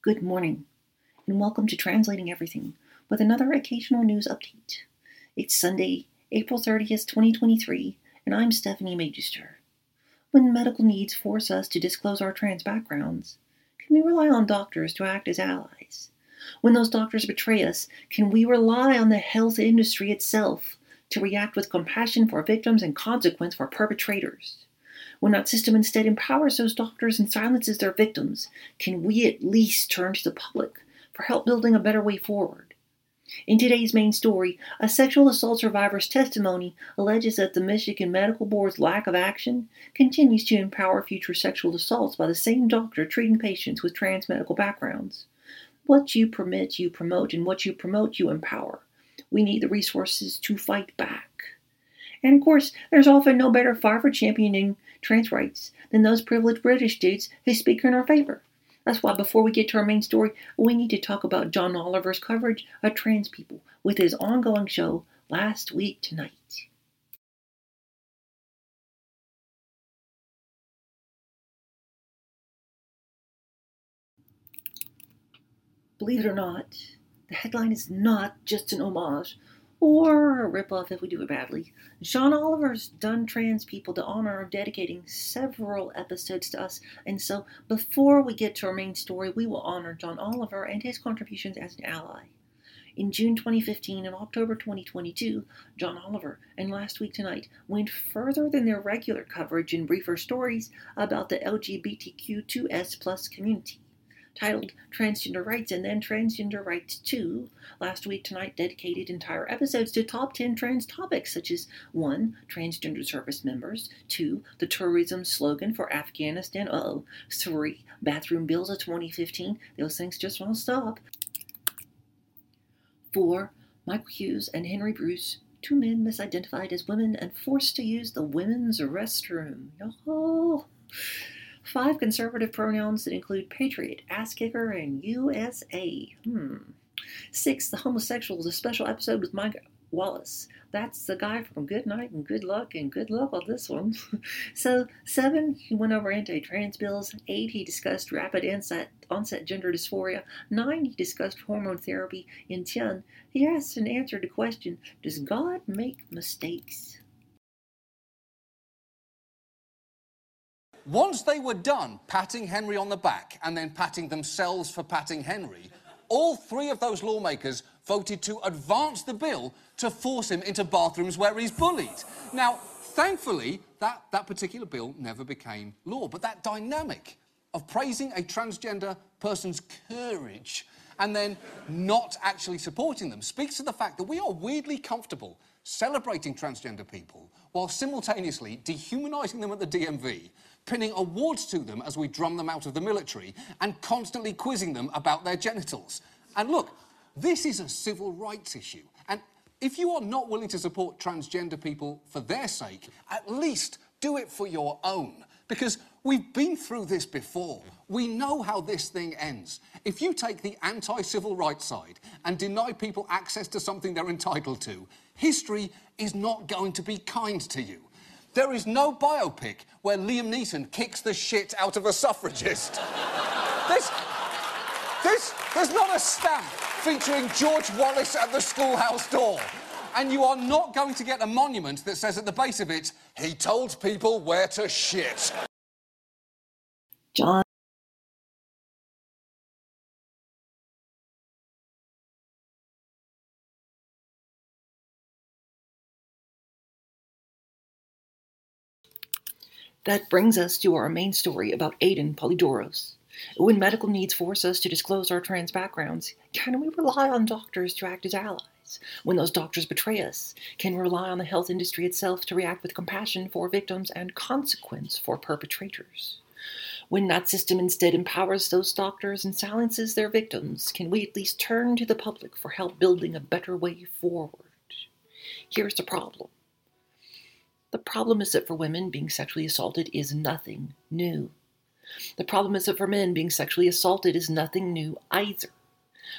Good morning, and welcome to Translating Everything with another occasional news update. It's Sunday, April 30th, 2023, and I'm Stephenie Magister. When medical needs force us to disclose our trans backgrounds, can we rely on doctors to act as allies? When those doctors betray us, can we rely on the health industry itself to react with compassion for victims and consequence for perpetrators? When that system instead empowers those doctors and silences their victims, can we at least turn to the public for help building a better way forward? In today's main story, a sexual assault survivor's testimony alleges that the Michigan Medical Board's lack of action continues to empower future sexual assaults by the same doctor treating patients with trans medical backgrounds. What you permit, you promote, and what you promote, you empower. We need the resources to fight back. And of course, there's often no better fire for championing trans rights than those privileged British dudes who speak in our favor. That's why before we get to our main story, we need to talk about John Oliver's coverage of trans people with his ongoing show Last Week Tonight. Believe it or not, the headline is not just an homage or a ripoff if we do it badly. John Oliver's done trans people the honor of dedicating several episodes to us, and so before we get to our main story, we will honor John Oliver and his contributions as an ally. In June 2015 and October 2022, John Oliver and Last Week Tonight went further than their regular coverage in briefer stories about the LGBTQ2S plus community titled Transgender Rights and then Transgender Rights 2. Last week tonight dedicated entire episodes to top 10 trans topics such as 1. Transgender service members, 2. The tourism slogan for Afghanistan, oh 3. Bathroom bills of 2015, those things just won't stop. 4. Michael Hughes and Henry Bruce, two men misidentified as women and forced to use the women's restroom. Oh. Five conservative pronouns that include patriot, ass kicker, and USA. Hmm. Six, the homosexuals, a special episode with Mike Wallace. That's the guy from Good Night and Good Luck and Good Luck on this one. so, seven, he went over anti trans bills. Eight, he discussed rapid onset, onset gender dysphoria. Nine, he discussed hormone therapy. And ten, he asked and answered the question Does God make mistakes? Once they were done patting Henry on the back and then patting themselves for patting Henry, all three of those lawmakers voted to advance the bill to force him into bathrooms where he's bullied. Now, thankfully, that, that particular bill never became law, but that dynamic of praising a transgender person's courage and then not actually supporting them speaks to the fact that we are weirdly comfortable celebrating transgender people while simultaneously dehumanising them at the DMV pinning awards to them as we drum them out of the military, and constantly quizzing them about their genitals. And look, this is a civil rights issue. And if you are not willing to support transgender people for their sake, at least do it for your own. Because we've been through this before. We know how this thing ends. If you take the anti civil rights side and deny people access to something they're entitled to, history is not going to be kind to you. There is no biopic where Liam Neeson kicks the shit out of a suffragist. there's, there's, there's not a stamp featuring George Wallace at the schoolhouse door. And you are not going to get a monument that says at the base of it, he told people where to shit. John That brings us to our main story about Aden Polydoros. When medical needs force us to disclose our trans backgrounds, can we rely on doctors to act as allies? When those doctors betray us, can we rely on the health industry itself to react with compassion for victims and consequence for perpetrators? When that system instead empowers those doctors and silences their victims, can we at least turn to the public for help building a better way forward? Here's the problem the problem is that for women, being sexually assaulted is nothing new. The problem is that for men, being sexually assaulted is nothing new either.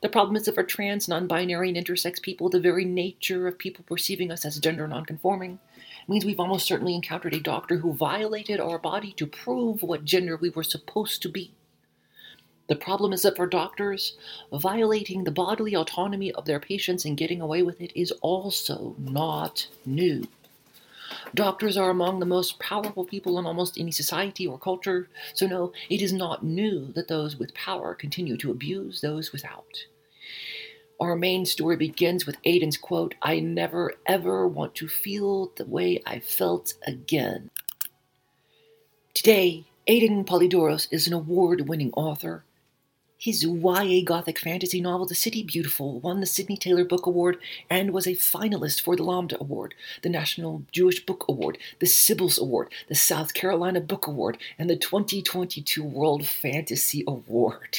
The problem is that for trans, non binary, and intersex people, the very nature of people perceiving us as gender nonconforming means we've almost certainly encountered a doctor who violated our body to prove what gender we were supposed to be. The problem is that for doctors, violating the bodily autonomy of their patients and getting away with it is also not new. Doctors are among the most powerful people in almost any society or culture, so no, it is not new that those with power continue to abuse those without. Our main story begins with Aden's quote I never ever want to feel the way I felt again. Today, Aden Polydoros is an award winning author his YA Gothic fantasy novel, The City Beautiful, won the Sydney Taylor Book Award and was a finalist for the Lambda Award, the National Jewish Book Award, the Cybils Award, the South Carolina Book Award, and the 2022 World Fantasy Award.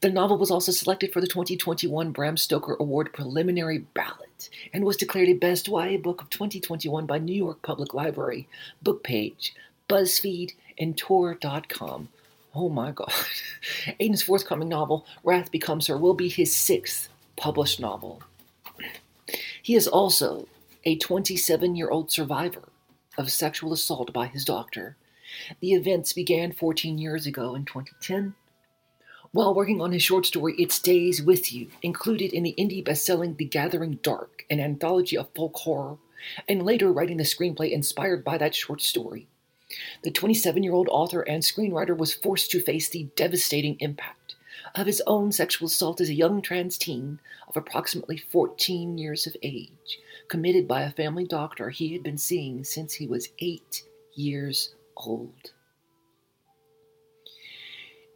The novel was also selected for the 2021 Bram Stoker Award preliminary ballot and was declared a Best YA Book of 2021 by New York Public Library, Bookpage, BuzzFeed, and Tor.com. Oh my god. Aden's forthcoming novel, Wrath Becomes Her, will be his sixth published novel. He is also a 27 year old survivor of sexual assault by his doctor. The events began 14 years ago in 2010. While working on his short story, It Stays With You, included in the indie bestselling The Gathering Dark, an anthology of folk horror, and later writing the screenplay inspired by that short story. The 27 year old author and screenwriter was forced to face the devastating impact of his own sexual assault as a young trans teen of approximately 14 years of age, committed by a family doctor he had been seeing since he was eight years old.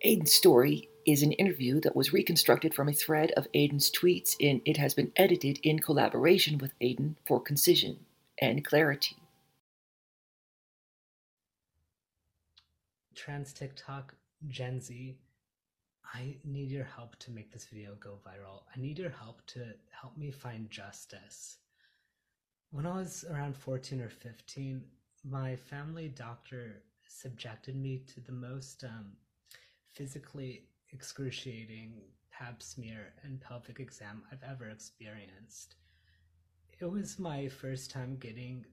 Aden's story is an interview that was reconstructed from a thread of Aden's tweets, and it has been edited in collaboration with Aden for concision and clarity. Trans TikTok Gen Z, I need your help to make this video go viral. I need your help to help me find justice. When I was around 14 or 15, my family doctor subjected me to the most um, physically excruciating pap smear and pelvic exam I've ever experienced. It was my first time getting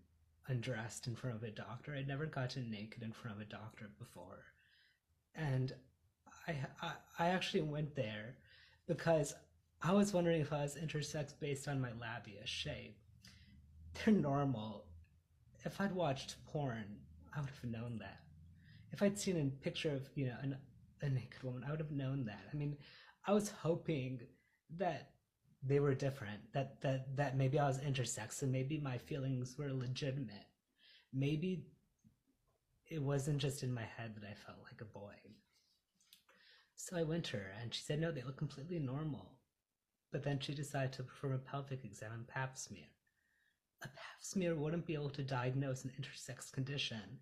undressed in front of a doctor. I'd never gotten naked in front of a doctor before. And I, I, I actually went there because I was wondering if I was intersex based on my labia shape. They're normal. If I'd watched porn, I would have known that. If I'd seen a picture of, you know, an, a naked woman, I would have known that. I mean, I was hoping that they were different. That that that maybe i was intersex and maybe my feelings were legitimate. Maybe it wasn't just in my head that i felt like a boy. So i went to her and she said no they look completely normal. But then she decided to perform a pelvic exam and pap smear. A pap smear wouldn't be able to diagnose an intersex condition.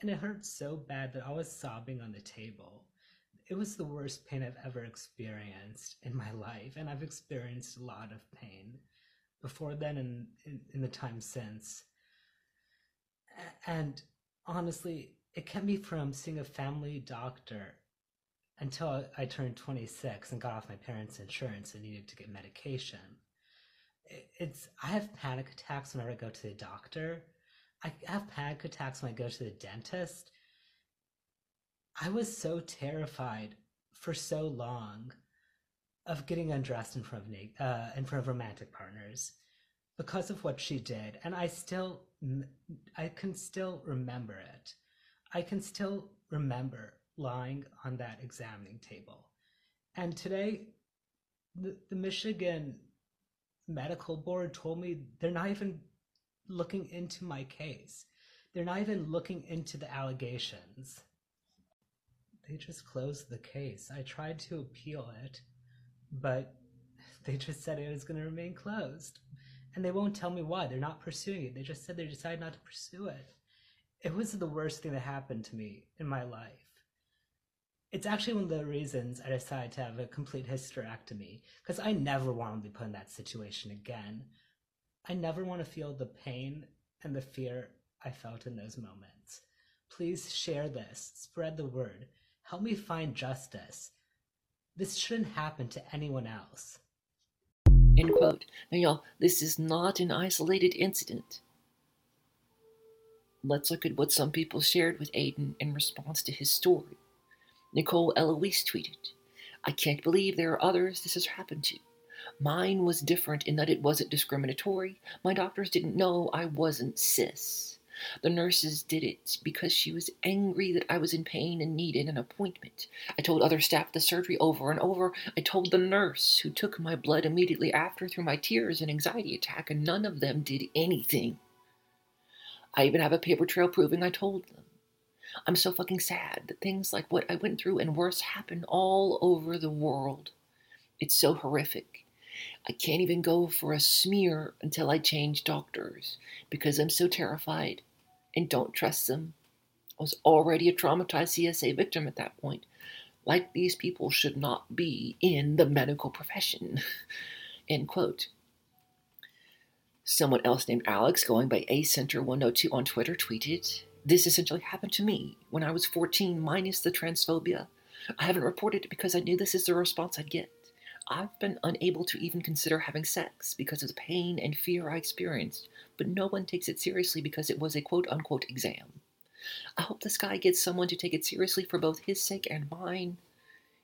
And it hurt so bad that i was sobbing on the table it was the worst pain I've ever experienced in my life, and I've experienced a lot of pain before then and in, in the time since. And honestly, it kept me from seeing a family doctor until I turned 26 and got off my parents' insurance and needed to get medication. It's I have panic attacks whenever I go to the doctor. I have panic attacks when I go to the dentist I was so terrified for so long of getting undressed in front of uh, in front of romantic partners because of what she did, and I still I can still remember it. I can still remember lying on that examining table, and today, the, the Michigan medical board told me they're not even looking into my case. They're not even looking into the allegations they just closed the case. I tried to appeal it, but they just said it was going to remain closed. And they won't tell me why. They're not pursuing it. They just said they decided not to pursue it. It was the worst thing that happened to me in my life. It's actually one of the reasons I decided to have a complete hysterectomy, because I never want to be put in that situation again. I never want to feel the pain and the fear I felt in those moments. Please share this, spread the word. Help me find justice. This shouldn't happen to anyone else. End quote. Now, y'all, this is not an isolated incident. Let's look at what some people shared with Aden in response to his story. Nicole Eloise tweeted, I can't believe there are others this has happened to. Mine was different in that it wasn't discriminatory. My doctors didn't know I wasn't cis. The nurses did it because she was angry that I was in pain and needed an appointment. I told other staff the surgery over and over. I told the nurse who took my blood immediately after through my tears and anxiety attack, and none of them did anything. I even have a paper trail proving I told them. I'm so fucking sad that things like what I went through and worse happen all over the world. It's so horrific. I can't even go for a smear until I change doctors because I'm so terrified and don't trust them. I was already a traumatized CSA victim at that point. Like these people should not be in the medical profession. End quote. Someone else named Alex, going by A Center 102 on Twitter, tweeted, This essentially happened to me when I was 14, minus the transphobia. I haven't reported it because I knew this is the response I'd get. I've been unable to even consider having sex because of the pain and fear I experienced, but no one takes it seriously because it was a quote unquote exam. I hope this guy gets someone to take it seriously for both his sake and mine.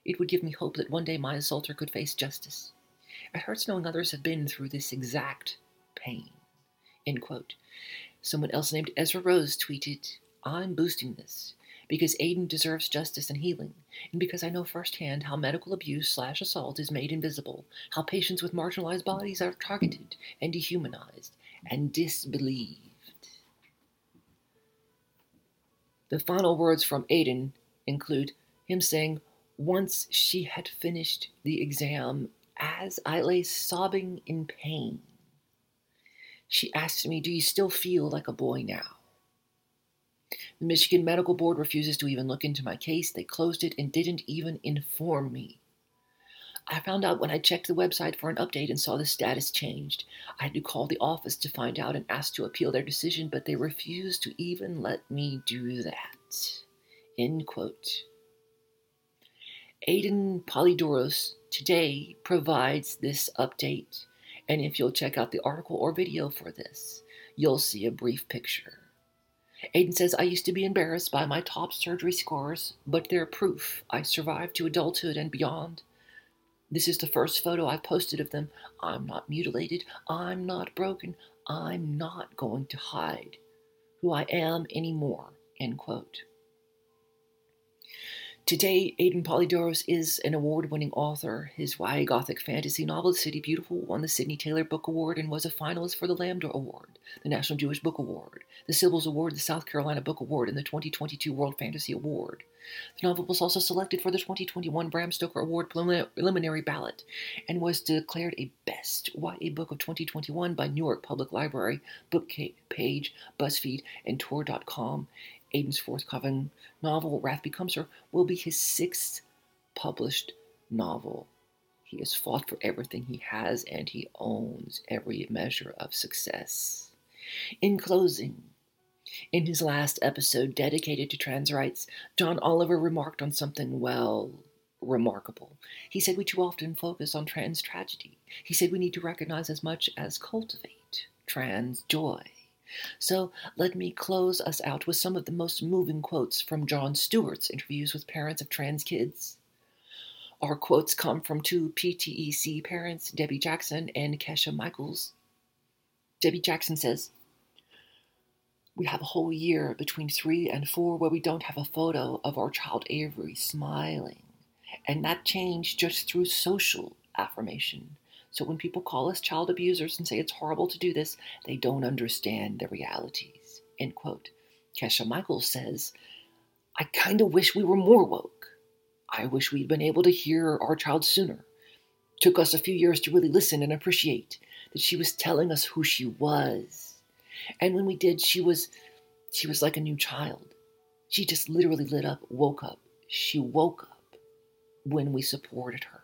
It would give me hope that one day my assaulter could face justice. It hurts knowing others have been through this exact pain. End quote. Someone else named Ezra Rose tweeted, I'm boosting this because Aden deserves justice and healing, and because I know firsthand how medical abuse slash assault is made invisible, how patients with marginalized bodies are targeted and dehumanized and disbelieved. The final words from Aden include him saying, Once she had finished the exam, as I lay sobbing in pain, she asked me, Do you still feel like a boy now? The Michigan Medical Board refuses to even look into my case. They closed it and didn't even inform me. I found out when I checked the website for an update and saw the status changed. I had to call the office to find out and ask to appeal their decision, but they refused to even let me do that. End quote. Aden Polydoros today provides this update, and if you'll check out the article or video for this, you'll see a brief picture. Aden says, I used to be embarrassed by my top surgery scores, but they're proof I survived to adulthood and beyond. This is the first photo I've posted of them. I'm not mutilated. I'm not broken. I'm not going to hide who I am anymore. End quote. Today, Aden Polydoros is an award winning author. His YA Gothic fantasy novel, City Beautiful, won the Sydney Taylor Book Award and was a finalist for the Lambda Award, the National Jewish Book Award, the Cybils Award, the South Carolina Book Award, and the 2022 World Fantasy Award. The novel was also selected for the 2021 Bram Stoker Award preliminary ballot and was declared a Best YA Book of 2021 by New York Public Library, Book Page, BuzzFeed, and Tor.com. Aden's forthcoming novel, Wrath Becomes Her, will be his sixth published novel. He has fought for everything he has and he owns every measure of success. In closing, in his last episode dedicated to trans rights, John Oliver remarked on something, well, remarkable. He said we too often focus on trans tragedy. He said we need to recognize as much as cultivate trans joy. So let me close us out with some of the most moving quotes from Jon Stewart's interviews with parents of trans kids. Our quotes come from two PTEC parents, Debbie Jackson and Kesha Michaels. Debbie Jackson says, We have a whole year between three and four where we don't have a photo of our child Avery smiling. And that changed just through social affirmation. So when people call us child abusers and say it's horrible to do this, they don't understand the realities. End quote. Kesha Michaels says, I kind of wish we were more woke. I wish we'd been able to hear our child sooner. Took us a few years to really listen and appreciate that she was telling us who she was. And when we did, she was she was like a new child. She just literally lit up, woke up. She woke up when we supported her.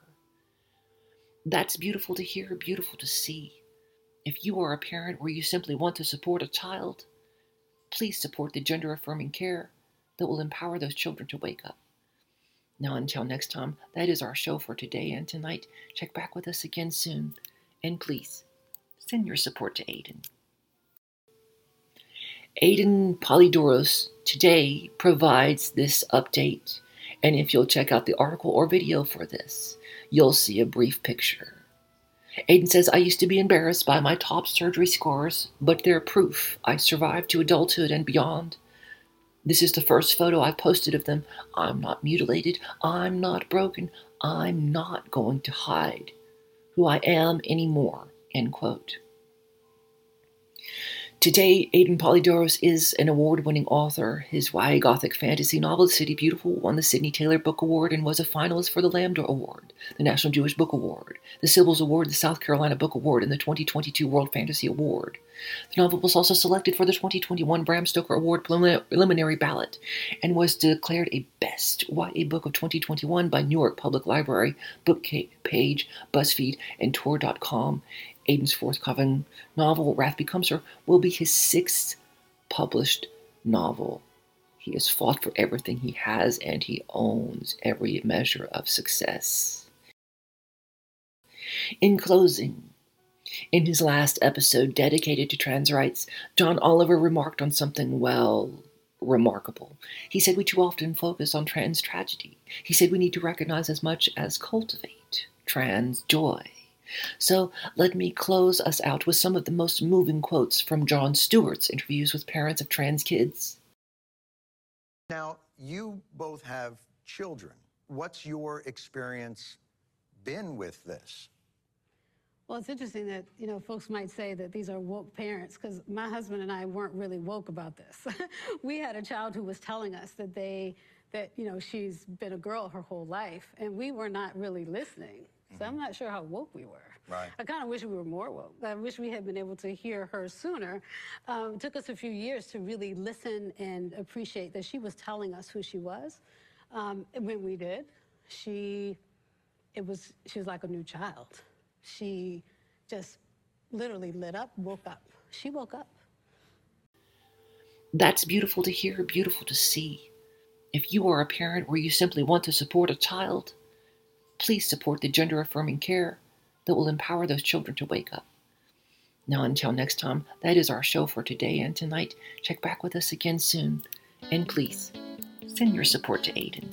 That's beautiful to hear, beautiful to see. If you are a parent where you simply want to support a child, please support the gender affirming care that will empower those children to wake up. Now, until next time, that is our show for today and tonight. Check back with us again soon. And please, send your support to Aden. Aden Polydoros today provides this update And if you'll check out the article or video for this, you'll see a brief picture. Aden says, I used to be embarrassed by my top surgery scores, but they're proof I survived to adulthood and beyond. This is the first photo I've posted of them. I'm not mutilated. I'm not broken. I'm not going to hide who I am anymore. End quote. Today, Aden Polydoros is an award winning author. His YA Gothic fantasy novel, City Beautiful, won the Sydney Taylor Book Award and was a finalist for the Lambda Award, the National Jewish Book Award, the Cybils Award, the South Carolina Book Award, and the 2022 World Fantasy Award. The novel was also selected for the 2021 Bram Stoker Award preliminary ballot and was declared a Best YA Book of 2021 by New York Public Library, Bookpage, BuzzFeed, and Tor.com. Aden's forthcoming novel, Wrath Becomes Her, will be his sixth published novel. He has fought for everything he has and he owns every measure of success. In closing, in his last episode dedicated to trans rights, John Oliver remarked on something, well, remarkable. He said we too often focus on trans tragedy. He said we need to recognize as much as cultivate trans joy. So let me close us out with some of the most moving quotes from Jon Stewart's interviews with parents of trans kids. Now, you both have children. What's your experience been with this? Well, it's interesting that, you know, folks might say that these are woke parents because my husband and I weren't really woke about this. we had a child who was telling us that they, that, you know, she's been a girl her whole life and we were not really listening. So I'm not sure how woke we were. Right. I kind of wish we were more woke. I wish we had been able to hear her sooner. Um, it took us a few years to really listen and appreciate that she was telling us who she was. Um, and when we did, she, it was, she was like a new child. She just literally lit up, woke up. She woke up. That's beautiful to hear, beautiful to see. If you are a parent or you simply want to support a child, please support the gender affirming care that will empower those children to wake up. Now, until next time, that is our show for today and tonight. Check back with us again soon. And please, send your support to Aden.